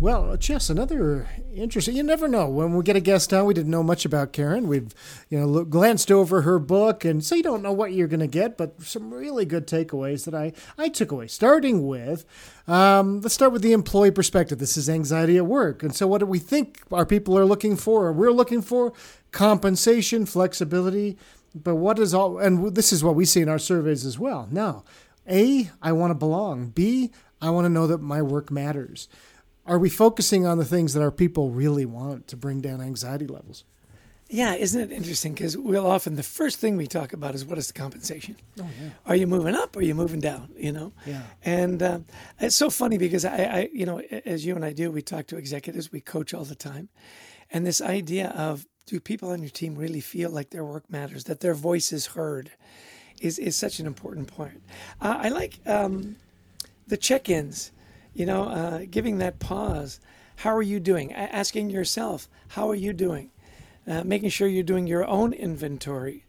Well, Jess, another interesting. You never know when we get a guest on. We didn't know much about Karen. We've, you know, look, glanced over her book, and so you don't know what you're going to get. But some really good takeaways that I I took away. Starting with, um, let's start with the employee perspective. This is anxiety at work, and so what do we think our people are looking for? Or we're looking for compensation, flexibility, but what is all? And this is what we see in our surveys as well. Now, A, I want to belong. B, I want to know that my work matters are we focusing on the things that our people really want to bring down anxiety levels? Yeah, isn't it interesting? Because we'll often the first thing we talk about is what is the compensation? Oh, yeah. Are you moving up? or Are you moving down? You know. Yeah. And uh, it's so funny because I, I, you know, as you and I do, we talk to executives, we coach all the time, and this idea of do people on your team really feel like their work matters, that their voice is heard, is is such an important point. Uh, I like um, the check-ins you know, uh, giving that pause. How are you doing? asking yourself, how are you doing? Uh, making sure you're doing your own inventory.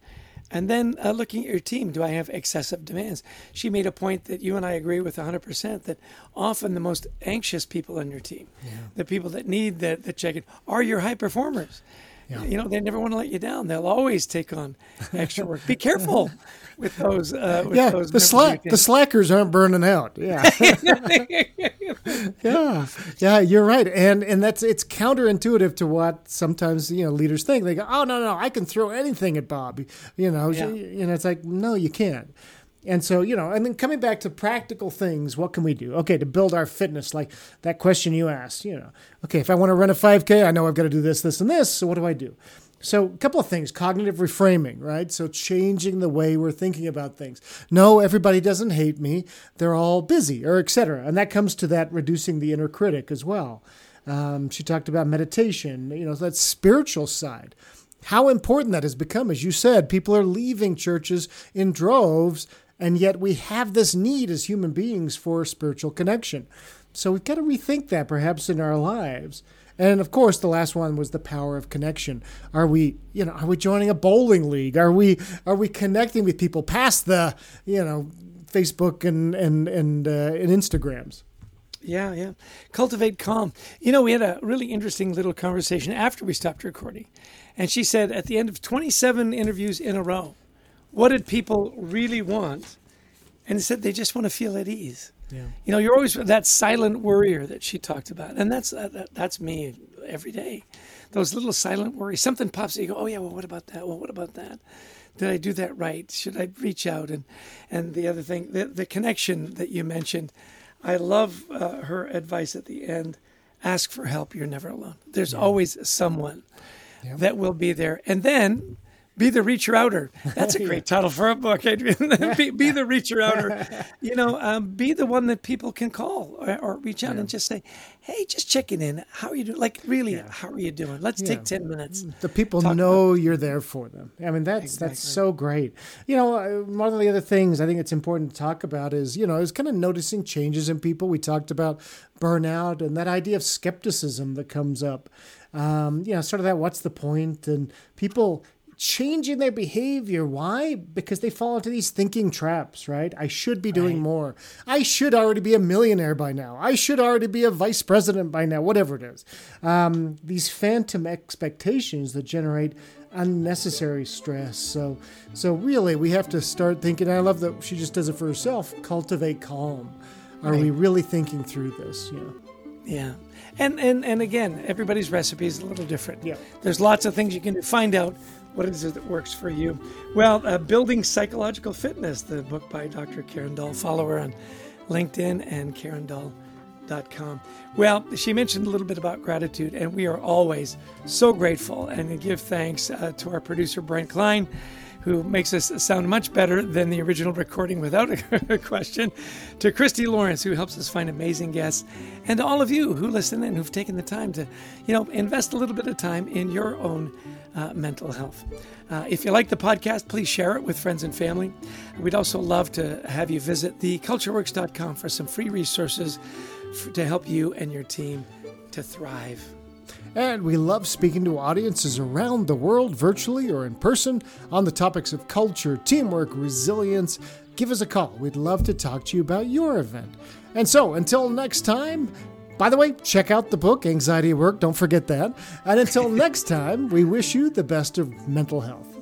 And then uh, looking at your team, do I have excessive demands? She made a point that you and I agree with 100% that often the most anxious people on your team, yeah. the people that need the, the check in, are your high performers. Yeah. You know, they never want to let you down. They'll always take on extra work. Be careful with those. Uh, with yeah, those the slack the slackers aren't burning out. Yeah, yeah, yeah. You're right, and and that's it's counterintuitive to what sometimes you know leaders think. They go, "Oh no, no, I can throw anything at Bob." You know, yeah. you know, it's like no, you can't. And so, you know, and then coming back to practical things, what can we do? Okay, to build our fitness, like that question you asked, you know, okay, if I want to run a 5K, I know I've got to do this, this, and this. So what do I do? So, a couple of things cognitive reframing, right? So, changing the way we're thinking about things. No, everybody doesn't hate me. They're all busy, or etc. And that comes to that reducing the inner critic as well. Um, she talked about meditation, you know, that spiritual side. How important that has become. As you said, people are leaving churches in droves and yet we have this need as human beings for spiritual connection. So we've got to rethink that perhaps in our lives. And of course, the last one was the power of connection. Are we, you know, are we joining a bowling league? Are we, are we connecting with people past the, you know, Facebook and and and, uh, and Instagrams? Yeah, yeah. Cultivate calm. You know, we had a really interesting little conversation after we stopped recording, and she said at the end of 27 interviews in a row, what did people really want? And he said they just want to feel at ease. Yeah. You know, you're always that silent worrier that she talked about, and that's uh, that, that's me every day. Those little silent worries. Something pops. You go, oh yeah. Well, what about that? Well, what about that? Did I do that right? Should I reach out? And and the other thing, the the connection that you mentioned. I love uh, her advice at the end. Ask for help. You're never alone. There's yeah. always someone yeah. that will be there. And then be the reacher outer. That's a great title for a book, Adrian. be, be, the reacher outer. You know, um, be the one that people can call or, or reach out yeah. and just say, "Hey, just checking in. How are you doing? Like, really, yeah. how are you doing? Let's yeah. take ten minutes." The people know you're there for them. I mean, that's exactly. that's so great. You know, uh, one of the other things I think it's important to talk about is you know is kind of noticing changes in people. We talked about burnout and that idea of skepticism that comes up. Um, you know, sort of that what's the point? point and people changing their behavior. Why? Because they fall into these thinking traps, right? I should be doing right. more. I should already be a millionaire by now. I should already be a vice president by now, whatever it is. Um, these phantom expectations that generate unnecessary stress. So, so really, we have to start thinking. I love that she just does it for herself. Cultivate calm. Are right. we really thinking through this? Yeah. Yeah. And, and and again, everybody's recipe is a little different. Yeah. There's lots of things you can. Find out what is it that works for you? Well, uh, Building Psychological Fitness, the book by Dr. Karen Doll. Follow her on LinkedIn and KarenDoll.com. Well, she mentioned a little bit about gratitude, and we are always so grateful and give thanks uh, to our producer, Brent Klein who makes us sound much better than the original recording without a question, to Christy Lawrence, who helps us find amazing guests, and to all of you who listen and who've taken the time to, you know, invest a little bit of time in your own uh, mental health. Uh, if you like the podcast, please share it with friends and family. We'd also love to have you visit thecultureworks.com for some free resources for, to help you and your team to thrive. And we love speaking to audiences around the world, virtually or in person, on the topics of culture, teamwork, resilience. Give us a call. We'd love to talk to you about your event. And so, until next time, By the way, check out the book, Anxiety at Work. Don't forget that. And until next time, we wish you the best of mental health.